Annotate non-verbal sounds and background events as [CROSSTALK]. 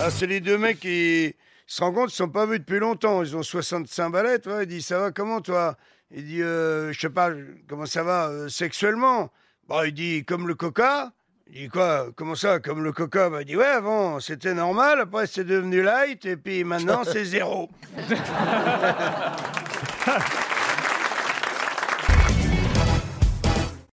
Ah, c'est les deux mecs qui se rendent compte, ils sont pas vus depuis longtemps. Ils ont 65 balais, toi. Il dit, ça va comment, toi? Il dit, euh, je sais pas, comment ça va euh, sexuellement? Bon, il dit, comme le coca. Il dit quoi Comment ça, comme le coca? Bah, Il dit, ouais, avant, c'était normal, après, c'est devenu light, et puis maintenant, [LAUGHS] c'est zéro. [LAUGHS]